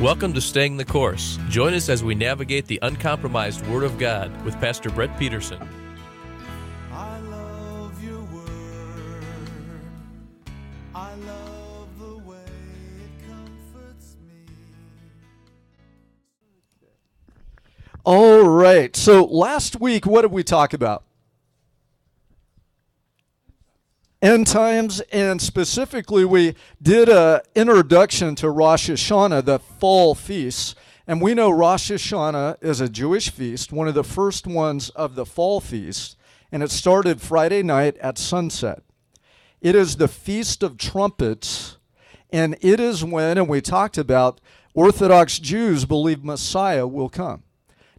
Welcome to Staying the Course. Join us as we navigate the uncompromised Word of God with Pastor Brett Peterson. I love your word. I love the way it comforts me. All right. So last week, what did we talk about? End times, and specifically, we did a introduction to Rosh Hashanah, the fall feasts. And we know Rosh Hashanah is a Jewish feast, one of the first ones of the fall feast, and it started Friday night at sunset. It is the Feast of Trumpets, and it is when, and we talked about, Orthodox Jews believe Messiah will come.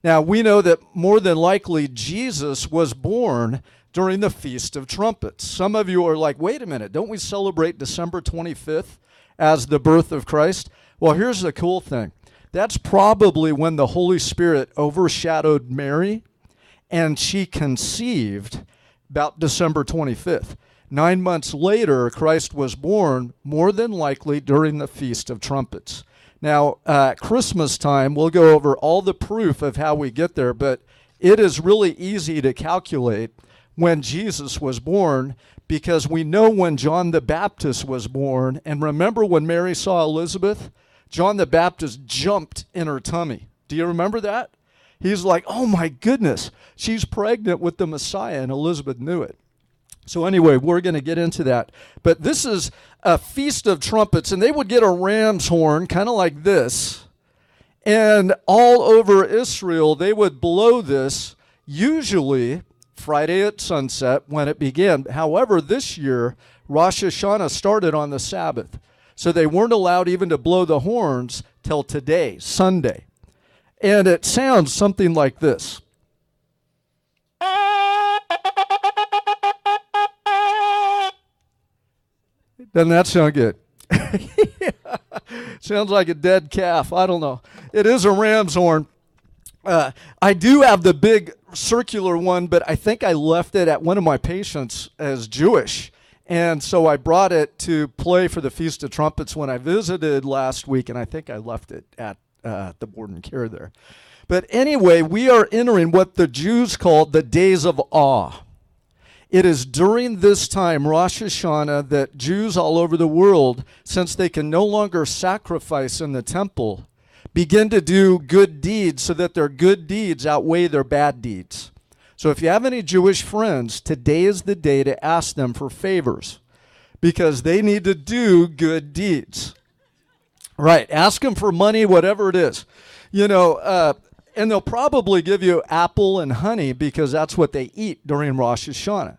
Now, we know that more than likely Jesus was born during the Feast of Trumpets. Some of you are like, wait a minute, don't we celebrate December 25th as the birth of Christ? Well, here's the cool thing that's probably when the Holy Spirit overshadowed Mary and she conceived about December 25th. Nine months later, Christ was born, more than likely during the Feast of Trumpets. Now, uh, Christmas time, we'll go over all the proof of how we get there, but it is really easy to calculate when Jesus was born because we know when John the Baptist was born. And remember when Mary saw Elizabeth? John the Baptist jumped in her tummy. Do you remember that? He's like, oh my goodness, she's pregnant with the Messiah, and Elizabeth knew it. So, anyway, we're going to get into that. But this is a feast of trumpets, and they would get a ram's horn, kind of like this. And all over Israel, they would blow this, usually Friday at sunset when it began. However, this year, Rosh Hashanah started on the Sabbath. So they weren't allowed even to blow the horns till today, Sunday. And it sounds something like this. Doesn't that sound good? Sounds like a dead calf. I don't know. It is a ram's horn. Uh, I do have the big circular one, but I think I left it at one of my patients as Jewish. And so I brought it to play for the Feast of Trumpets when I visited last week, and I think I left it at uh, the board and care there. But anyway, we are entering what the Jews called the days of awe. It is during this time, Rosh Hashanah, that Jews all over the world, since they can no longer sacrifice in the temple, begin to do good deeds so that their good deeds outweigh their bad deeds. So if you have any Jewish friends, today is the day to ask them for favors because they need to do good deeds. Right. Ask them for money, whatever it is. You know, uh, and they'll probably give you apple and honey because that's what they eat during Rosh Hashanah.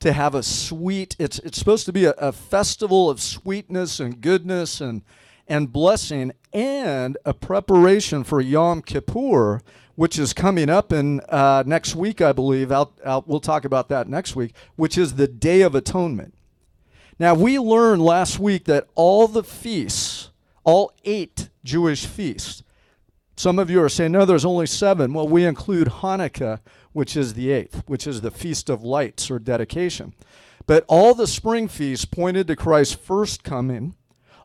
To have a sweet, it's, it's supposed to be a, a festival of sweetness and goodness and, and blessing and a preparation for Yom Kippur, which is coming up in uh, next week, I believe. We'll talk about that next week, which is the Day of Atonement. Now, we learned last week that all the feasts, all eight Jewish feasts, some of you are saying, no, there's only seven. Well, we include Hanukkah, which is the eighth, which is the Feast of Lights or dedication. But all the spring feasts pointed to Christ's first coming.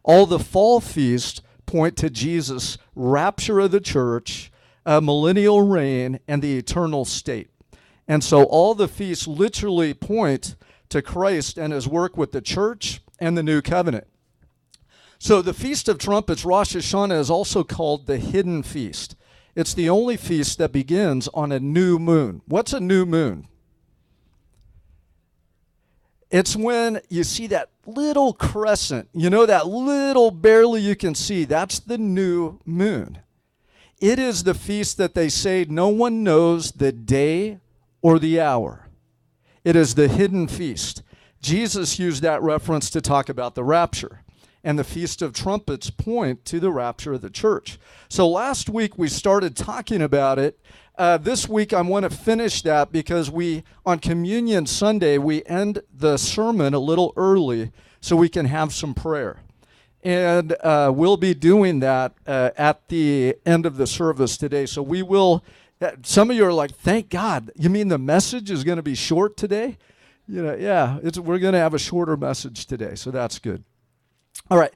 All the fall feasts point to Jesus' rapture of the church, a millennial reign, and the eternal state. And so all the feasts literally point to Christ and his work with the church and the new covenant. So the Feast of Trumpets, Rosh Hashanah, is also called the hidden feast. It's the only feast that begins on a new moon. What's a new moon? It's when you see that little crescent, you know, that little barely you can see. That's the new moon. It is the feast that they say no one knows the day or the hour. It is the hidden feast. Jesus used that reference to talk about the rapture and the Feast of Trumpets point to the rapture of the church. So last week we started talking about it. Uh, this week I want to finish that because we, on Communion Sunday, we end the sermon a little early so we can have some prayer. And uh, we'll be doing that uh, at the end of the service today. So we will. Uh, some of you are like, "Thank God!" You mean the message is going to be short today? You know, yeah, we're going to have a shorter message today, so that's good. All right.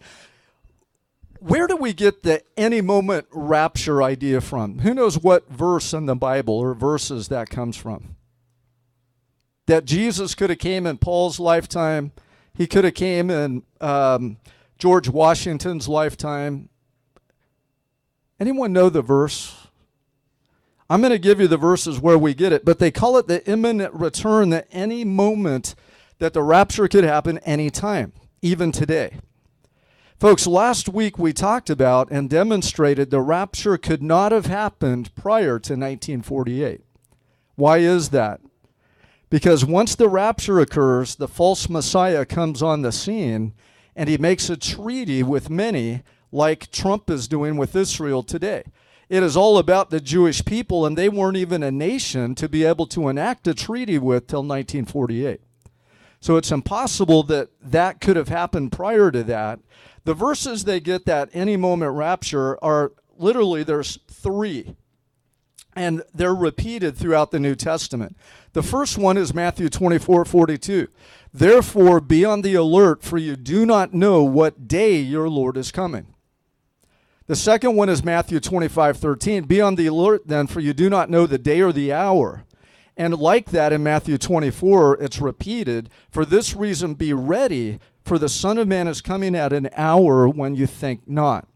where do we get the any moment rapture idea from? Who knows what verse in the Bible or verses that comes from? That Jesus could have came in Paul's lifetime. He could have came in um, George Washington's lifetime. Anyone know the verse? I'm going to give you the verses where we get it, but they call it the imminent return that any moment that the rapture could happen anytime, even today. Folks, last week we talked about and demonstrated the rapture could not have happened prior to 1948. Why is that? Because once the rapture occurs, the false Messiah comes on the scene and he makes a treaty with many, like Trump is doing with Israel today. It is all about the Jewish people, and they weren't even a nation to be able to enact a treaty with till 1948. So it's impossible that that could have happened prior to that. The verses they get that any moment rapture are literally there's three. And they're repeated throughout the New Testament. The first one is Matthew 24 42. Therefore, be on the alert, for you do not know what day your Lord is coming. The second one is Matthew 25 13. Be on the alert then, for you do not know the day or the hour. And like that in Matthew 24, it's repeated, for this reason be ready, for the Son of Man is coming at an hour when you think not.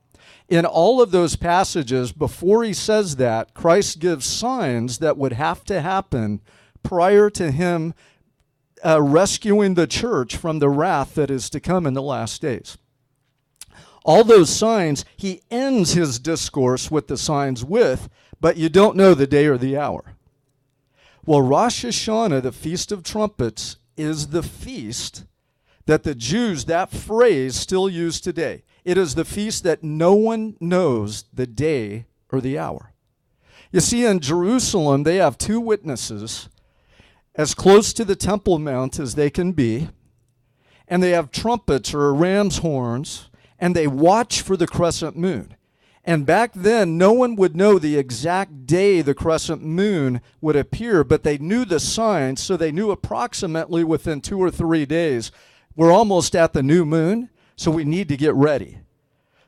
In all of those passages, before he says that, Christ gives signs that would have to happen prior to him uh, rescuing the church from the wrath that is to come in the last days. All those signs, he ends his discourse with the signs with, but you don't know the day or the hour. Well, Rosh Hashanah, the Feast of Trumpets, is the feast that the Jews, that phrase, still use today. It is the feast that no one knows the day or the hour. You see, in Jerusalem, they have two witnesses as close to the Temple Mount as they can be, and they have trumpets or ram's horns, and they watch for the crescent moon. And back then, no one would know the exact day the crescent moon would appear, but they knew the signs, so they knew approximately within two or three days. We're almost at the new moon, so we need to get ready.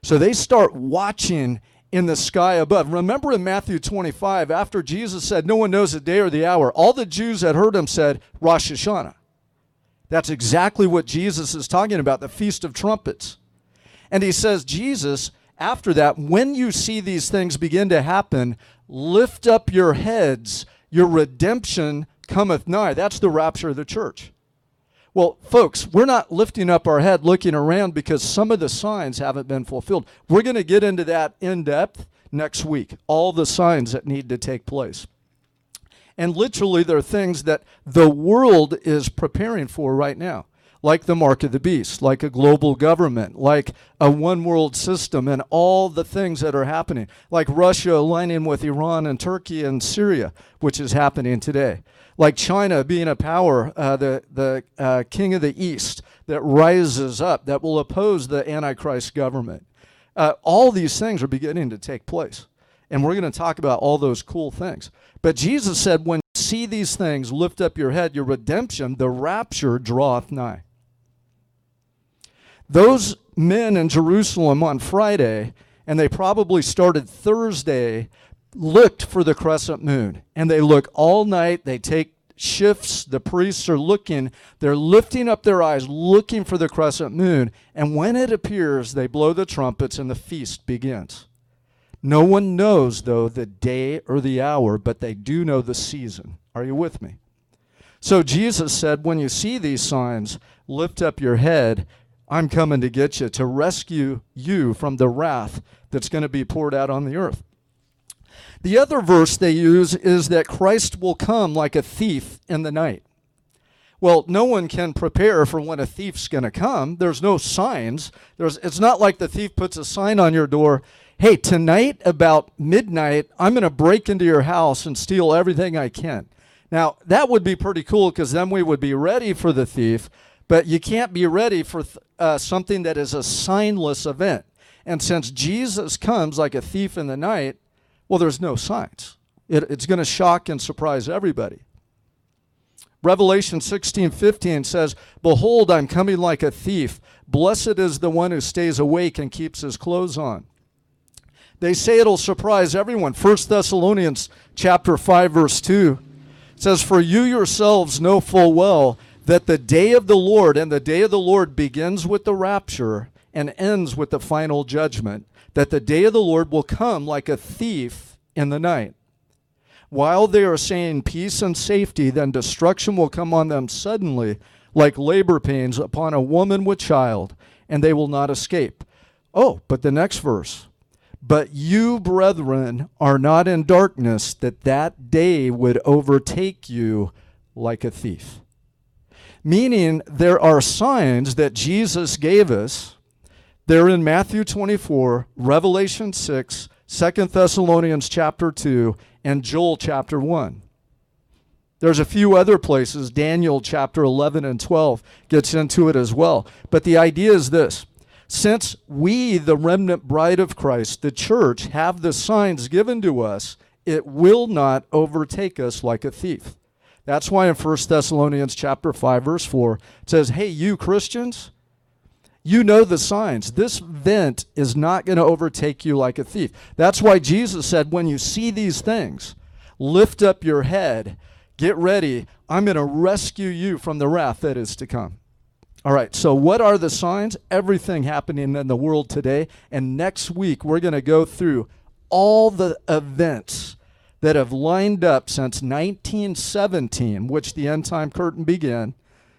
So they start watching in the sky above. Remember in Matthew 25, after Jesus said, No one knows the day or the hour, all the Jews that heard him said, Rosh Hashanah. That's exactly what Jesus is talking about, the Feast of Trumpets. And he says, Jesus, after that, when you see these things begin to happen, lift up your heads, your redemption cometh nigh. That's the rapture of the church. Well, folks, we're not lifting up our head looking around because some of the signs haven't been fulfilled. We're going to get into that in depth next week, all the signs that need to take place. And literally, there are things that the world is preparing for right now like the mark of the beast, like a global government, like a one world system, and all the things that are happening, like Russia aligning with Iran and Turkey and Syria, which is happening today, like China being a power, uh, the, the uh, king of the East that rises up, that will oppose the Antichrist government. Uh, all these things are beginning to take place. And we're going to talk about all those cool things. But Jesus said, when you see these things, lift up your head, your redemption, the rapture draweth nigh. Those men in Jerusalem on Friday, and they probably started Thursday, looked for the crescent moon. And they look all night. They take shifts. The priests are looking. They're lifting up their eyes, looking for the crescent moon. And when it appears, they blow the trumpets and the feast begins. No one knows, though, the day or the hour, but they do know the season. Are you with me? So Jesus said, When you see these signs, lift up your head I'm coming to get you, to rescue you from the wrath that's going to be poured out on the earth. The other verse they use is that Christ will come like a thief in the night. Well, no one can prepare for when a thief's going to come. There's no signs. There's, it's not like the thief puts a sign on your door hey, tonight about midnight, I'm going to break into your house and steal everything I can. Now, that would be pretty cool because then we would be ready for the thief. But you can't be ready for uh, something that is a signless event. And since Jesus comes like a thief in the night, well, there's no signs. It, it's going to shock and surprise everybody. Revelation 16 15 says, Behold, I'm coming like a thief. Blessed is the one who stays awake and keeps his clothes on. They say it'll surprise everyone. 1 Thessalonians chapter 5 verse 2 says for you yourselves know full well that the day of the Lord and the day of the Lord begins with the rapture and ends with the final judgment that the day of the Lord will come like a thief in the night. While they are saying peace and safety, then destruction will come on them suddenly, like labor pains upon a woman with child, and they will not escape. Oh, but the next verse. But you, brethren, are not in darkness, that that day would overtake you like a thief. Meaning, there are signs that Jesus gave us. They're in Matthew 24, Revelation 6, 2 Thessalonians chapter 2, and Joel chapter 1. There's a few other places, Daniel chapter 11 and 12 gets into it as well. But the idea is this since we, the remnant bride of Christ, the church, have the signs given to us, it will not overtake us like a thief. That's why in 1 Thessalonians chapter 5 verse 4 it says, "Hey you Christians, you know the signs. This event is not going to overtake you like a thief. That's why Jesus said, when you see these things, lift up your head, get ready. I'm going to rescue you from the wrath that is to come. All right, so what are the signs? Everything happening in the world today. And next week, we're going to go through all the events that have lined up since 1917, which the end time curtain began.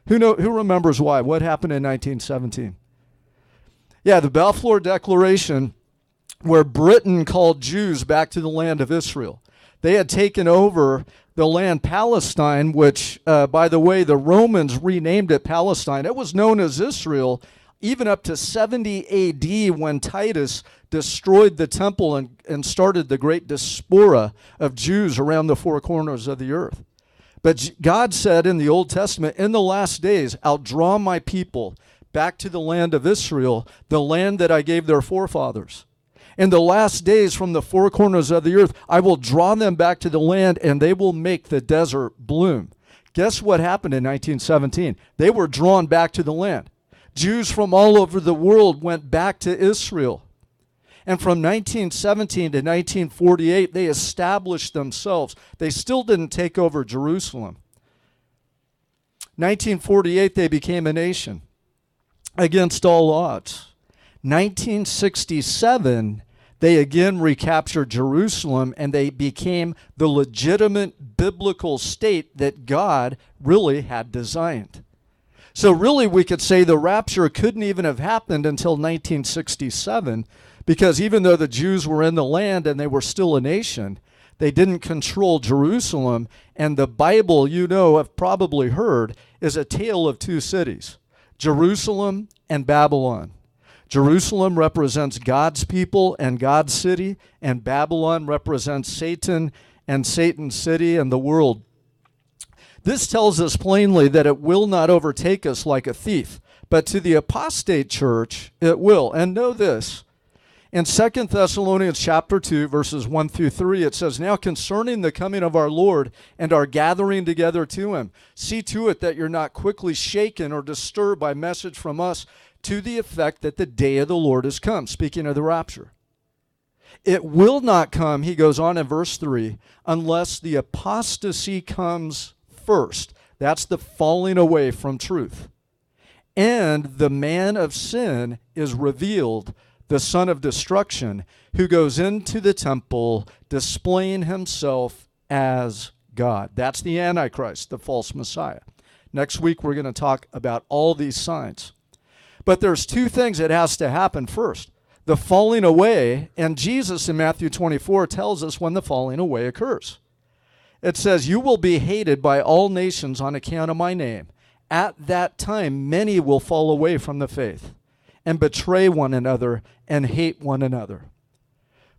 Who, know, who remembers why? What happened in 1917? Yeah, the Balfour Declaration, where Britain called Jews back to the land of Israel. They had taken over the land Palestine, which, uh, by the way, the Romans renamed it Palestine. It was known as Israel even up to 70 AD when Titus destroyed the temple and, and started the great diaspora of Jews around the four corners of the earth. But God said in the Old Testament, in the last days, I'll draw my people back to the land of Israel, the land that I gave their forefathers. In the last days, from the four corners of the earth, I will draw them back to the land and they will make the desert bloom. Guess what happened in 1917? They were drawn back to the land. Jews from all over the world went back to Israel. And from 1917 to 1948, they established themselves. They still didn't take over Jerusalem. 1948, they became a nation against all odds. 1967, they again recaptured Jerusalem and they became the legitimate biblical state that God really had designed. So, really, we could say the rapture couldn't even have happened until 1967 because even though the Jews were in the land and they were still a nation, they didn't control Jerusalem. And the Bible, you know, have probably heard, is a tale of two cities Jerusalem and Babylon. Jerusalem represents God's people and God's city, and Babylon represents Satan and Satan's city and the world. This tells us plainly that it will not overtake us like a thief, but to the apostate church it will. And know this. In 2 Thessalonians chapter 2 verses 1 through 3 it says now concerning the coming of our Lord and our gathering together to him see to it that you're not quickly shaken or disturbed by message from us to the effect that the day of the Lord has come, speaking of the rapture. It will not come, he goes on in verse 3, unless the apostasy comes first. That's the falling away from truth. And the man of sin is revealed, the son of destruction, who goes into the temple displaying himself as God. That's the Antichrist, the false Messiah. Next week, we're going to talk about all these signs. But there's two things that has to happen first. The falling away, and Jesus in Matthew 24 tells us when the falling away occurs. It says, You will be hated by all nations on account of my name. At that time, many will fall away from the faith and betray one another and hate one another.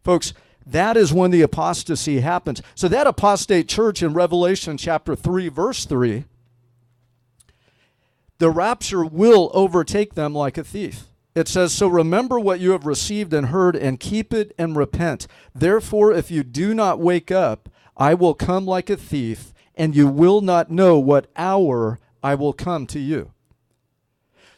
Folks, that is when the apostasy happens. So, that apostate church in Revelation chapter 3, verse 3, the rapture will overtake them like a thief. It says, So remember what you have received and heard, and keep it and repent. Therefore, if you do not wake up, I will come like a thief, and you will not know what hour I will come to you.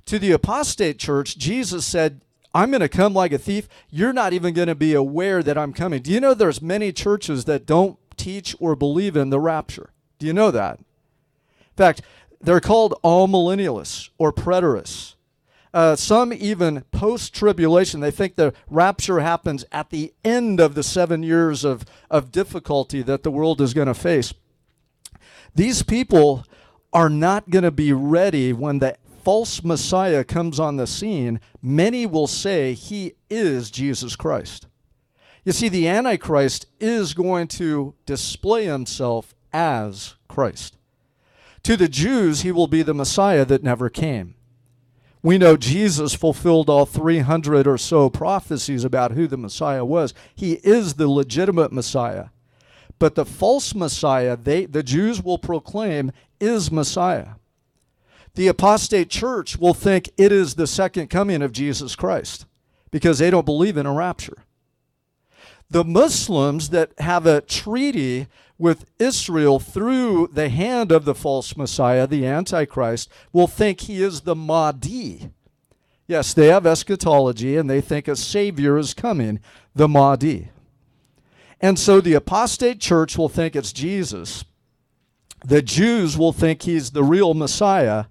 To the apostate church, Jesus said, I'm going to come like a thief. You're not even going to be aware that I'm coming. Do you know there's many churches that don't teach or believe in the rapture? Do you know that? In fact, they're called amillennialists or preterists. Uh, some even post tribulation, they think the rapture happens at the end of the seven years of, of difficulty that the world is going to face. These people are not going to be ready when the false Messiah comes on the scene. Many will say he is Jesus Christ. You see, the Antichrist is going to display himself as Christ. To the Jews, he will be the Messiah that never came. We know Jesus fulfilled all 300 or so prophecies about who the Messiah was. He is the legitimate Messiah. But the false Messiah, they, the Jews will proclaim, is Messiah. The apostate church will think it is the second coming of Jesus Christ because they don't believe in a rapture. The Muslims that have a treaty with Israel through the hand of the false Messiah, the Antichrist, will think he is the Mahdi. Yes, they have eschatology and they think a Savior is coming, the Mahdi. And so the apostate church will think it's Jesus. The Jews will think he's the real Messiah.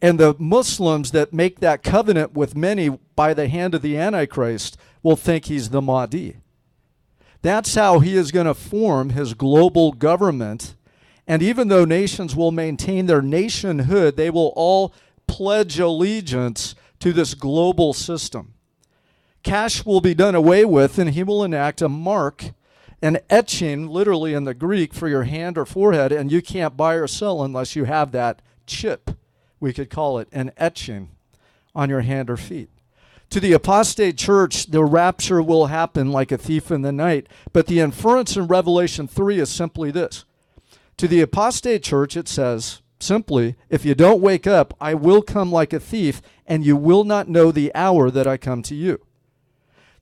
And the Muslims that make that covenant with many by the hand of the Antichrist will think he's the Mahdi. That's how he is going to form his global government. And even though nations will maintain their nationhood, they will all pledge allegiance to this global system. Cash will be done away with, and he will enact a mark, an etching, literally in the Greek, for your hand or forehead, and you can't buy or sell unless you have that chip. We could call it an etching on your hand or feet. To the apostate church, the rapture will happen like a thief in the night. But the inference in Revelation 3 is simply this. To the apostate church, it says simply, If you don't wake up, I will come like a thief, and you will not know the hour that I come to you.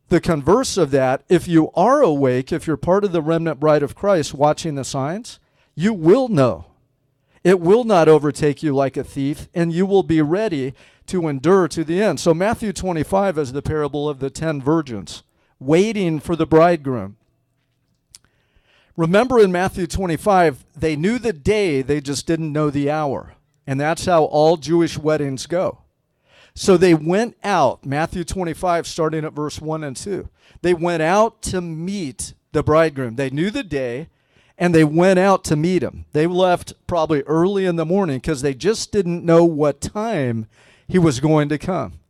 The converse of that, if you are awake, if you're part of the remnant bride of Christ watching the signs, you will know. It will not overtake you like a thief, and you will be ready to endure to the end. So Matthew 25 is the parable of the ten virgins waiting for the bridegroom. Remember in Matthew 25, they knew the day, they just didn't know the hour. And that's how all Jewish weddings go. So they went out, Matthew 25, starting at verse 1 and 2. They went out to meet the bridegroom. They knew the day, and they went out to meet him. They left probably early in the morning because they just didn't know what time he was going to come.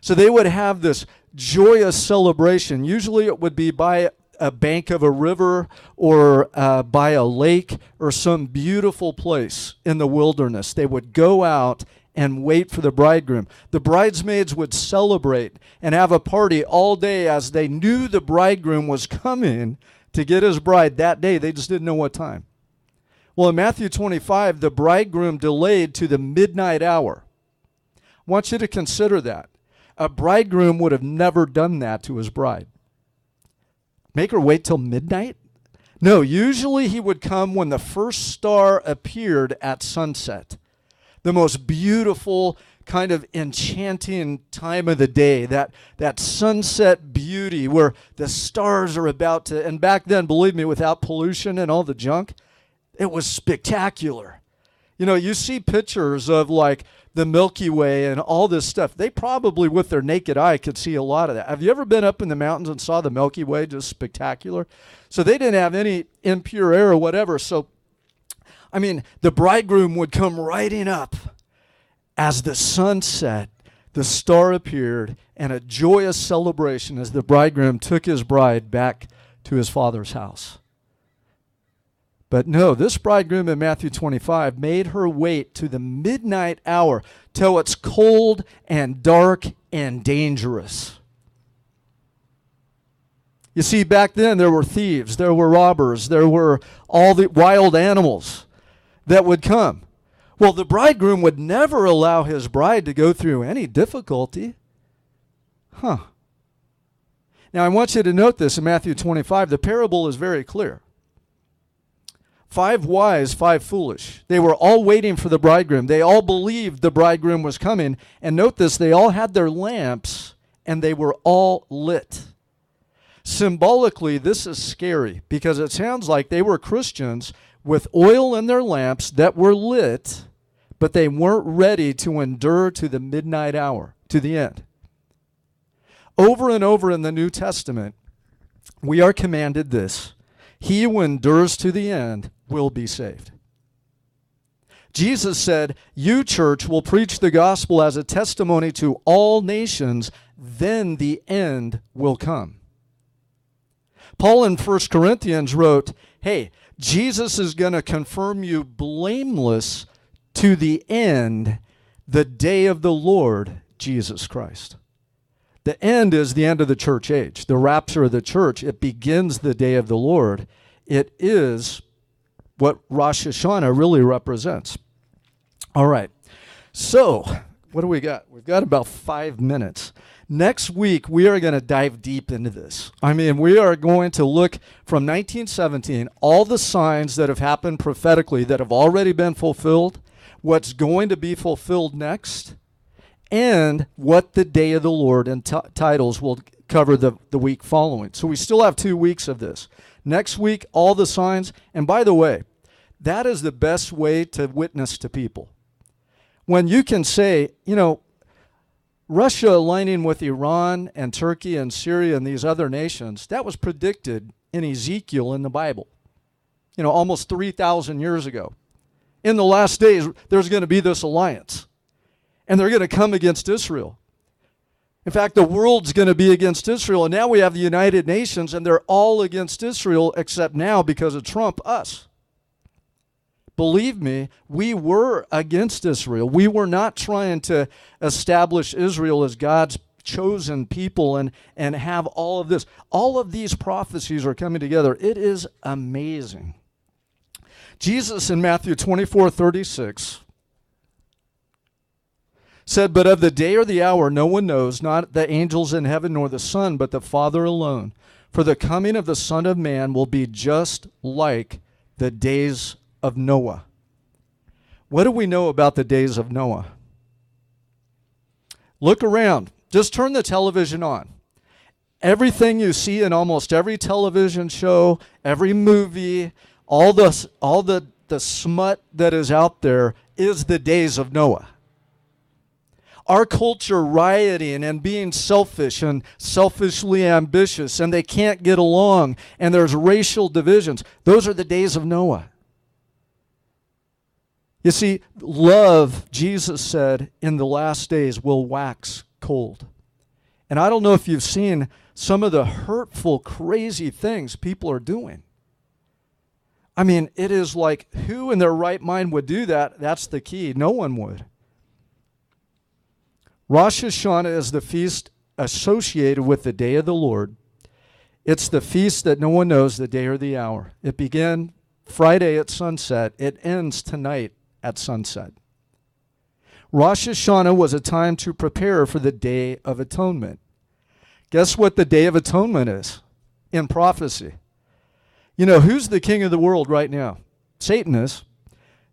So they would have this joyous celebration. Usually it would be by a bank of a river or uh, by a lake or some beautiful place in the wilderness. They would go out and wait for the bridegroom. The bridesmaids would celebrate and have a party all day as they knew the bridegroom was coming to get his bride that day. They just didn't know what time. Well, in Matthew 25, the bridegroom delayed to the midnight hour want you to consider that. A bridegroom would have never done that to his bride. Make her wait till midnight? No, usually he would come when the first star appeared at sunset. The most beautiful, kind of enchanting time of the day, that, that sunset beauty where the stars are about to, and back then, believe me, without pollution and all the junk, it was spectacular. You know, you see pictures of like the Milky Way and all this stuff. They probably, with their naked eye, could see a lot of that. Have you ever been up in the mountains and saw the Milky Way? Just spectacular. So they didn't have any impure air or whatever. So, I mean, the bridegroom would come riding up as the sun set. The star appeared, and a joyous celebration as the bridegroom took his bride back to his father's house. But no, this bridegroom in Matthew 25 made her wait to the midnight hour till it's cold and dark and dangerous. You see, back then there were thieves, there were robbers, there were all the wild animals that would come. Well, the bridegroom would never allow his bride to go through any difficulty. Huh. Now, I want you to note this in Matthew 25. The parable is very clear. Five wise, five foolish. They were all waiting for the bridegroom. They all believed the bridegroom was coming. And note this they all had their lamps and they were all lit. Symbolically, this is scary because it sounds like they were Christians with oil in their lamps that were lit, but they weren't ready to endure to the midnight hour, to the end. Over and over in the New Testament, we are commanded this He who endures to the end will be saved. Jesus said, You, church, will preach the gospel as a testimony to all nations, then the end will come. Paul in 1 Corinthians wrote, Hey, Jesus is going to confirm you blameless to the end, the day of the Lord Jesus Christ. The end is the end of the church age, the rapture of the church. It begins the day of the Lord. It is what Rosh Hashanah really represents. All right. So, what do we got? We've got about five minutes. Next week, we are going to dive deep into this. I mean, we are going to look from 1917, all the signs that have happened prophetically that have already been fulfilled, what's going to be fulfilled next, and what the day of the Lord and t- titles will cover the, the week following. So we still have two weeks of this. Next week, all the signs. And by the way, that is the best way to witness to people. When you can say, you know, Russia aligning with Iran and Turkey and Syria and these other nations, that was predicted in Ezekiel in the Bible, you know, almost 3,000 years ago. In the last days, there's going to be this alliance and they're going to come against Israel. In fact, the world's going to be against Israel. And now we have the United Nations, and they're all against Israel, except now because of Trump, us. Believe me, we were against Israel. We were not trying to establish Israel as God's chosen people and, and have all of this. All of these prophecies are coming together. It is amazing. Jesus in Matthew 24 36 said, But of the day or the hour no one knows, not the angels in heaven nor the Son, but the Father alone. For the coming of the Son of Man will be just like the days of Noah. What do we know about the days of Noah? Look around. Just turn the television on. Everything you see in almost every television show, every movie, all the, all the, the smut that is out there is the days of Noah our culture rioting and being selfish and selfishly ambitious, and they can't get along, and there's racial divisions. Those are the days of Noah. You see, love, Jesus said, in the last days will wax cold. And I don't know if you've seen some of the hurtful, crazy things people are doing. I mean, it is like who in their right mind would do that? That's the key. No one would. Rosh Hashanah is the feast associated with the day of the Lord. It's the feast that no one knows the day or the hour. It began Friday at sunset, it ends tonight at sunset. Rosh Hashanah was a time to prepare for the Day of Atonement. Guess what the Day of Atonement is in prophecy? You know, who's the king of the world right now? Satan is.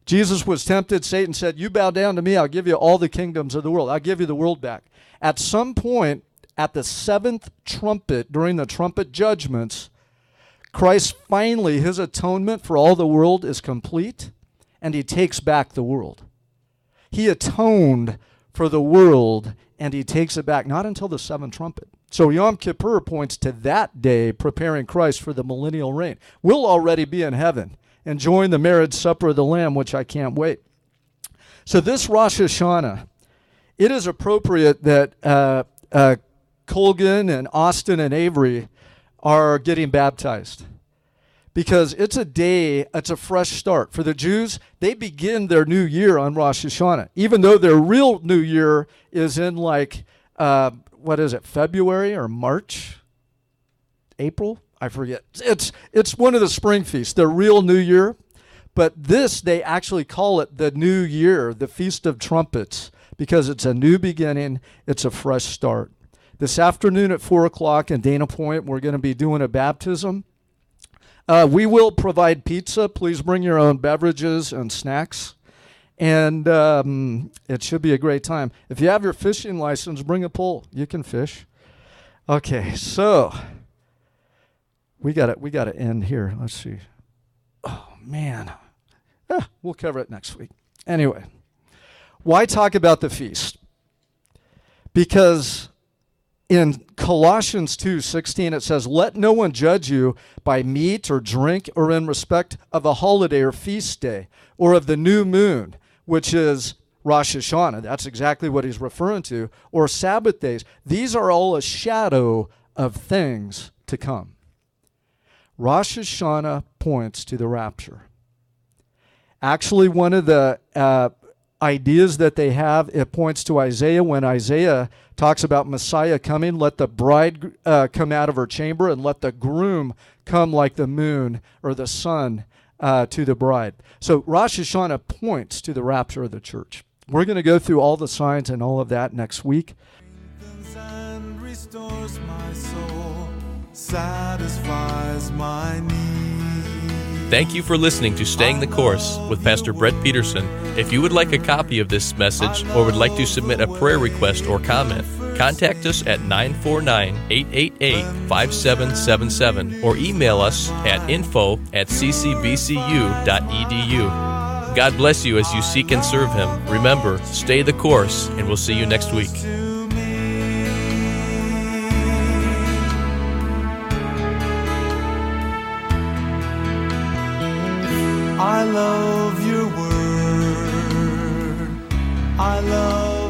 Jesus was tempted. Satan said, You bow down to me, I'll give you all the kingdoms of the world. I'll give you the world back. At some point, at the seventh trumpet, during the trumpet judgments, Christ finally, his atonement for all the world is complete, and he takes back the world. He atoned for the world, and he takes it back, not until the seventh trumpet. So Yom Kippur points to that day preparing Christ for the millennial reign. We'll already be in heaven enjoying the marriage supper of the Lamb, which I can't wait. So, this Rosh Hashanah, it is appropriate that uh, uh, Colgan and Austin and Avery are getting baptized because it's a day, it's a fresh start. For the Jews, they begin their new year on Rosh Hashanah, even though their real new year is in like, uh, what is it, February or March? April? I forget. It's it's one of the spring feasts, the real New Year. But this they actually call it the New Year, the Feast of Trumpets, because it's a new beginning, it's a fresh start. This afternoon at four o'clock in Dana Point, we're going to be doing a baptism Uh, we will provide pizza. Please bring your own beverages and snacks. And um, it should be a great time. If you have your fishing license, bring a pole. You can fish. Okay, so we got it. We got to end here. Let's see. Oh man, ah, we'll cover it next week. Anyway, why talk about the feast? Because in Colossians 2:16 it says, "Let no one judge you by meat or drink or in respect of a holiday or feast day or of the new moon, which is Rosh Hashanah." That's exactly what he's referring to, or Sabbath days. These are all a shadow of things to come. Rosh Hashanah points to the rapture. Actually, one of the uh, ideas that they have, it points to Isaiah when Isaiah talks about Messiah coming. Let the bride uh, come out of her chamber and let the groom come like the moon or the sun uh, to the bride. So Rosh Hashanah points to the rapture of the church. We're going to go through all the signs and all of that next week. Satisfies my need. Thank you for listening to Staying the Course with Pastor Brett Peterson. If you would like a copy of this message or would like to submit a prayer request or comment, contact us at 949 888 5777 or email us at info at ccbcu.edu. God bless you as you seek and serve Him. Remember, stay the course, and we'll see you next week. Love your word. I love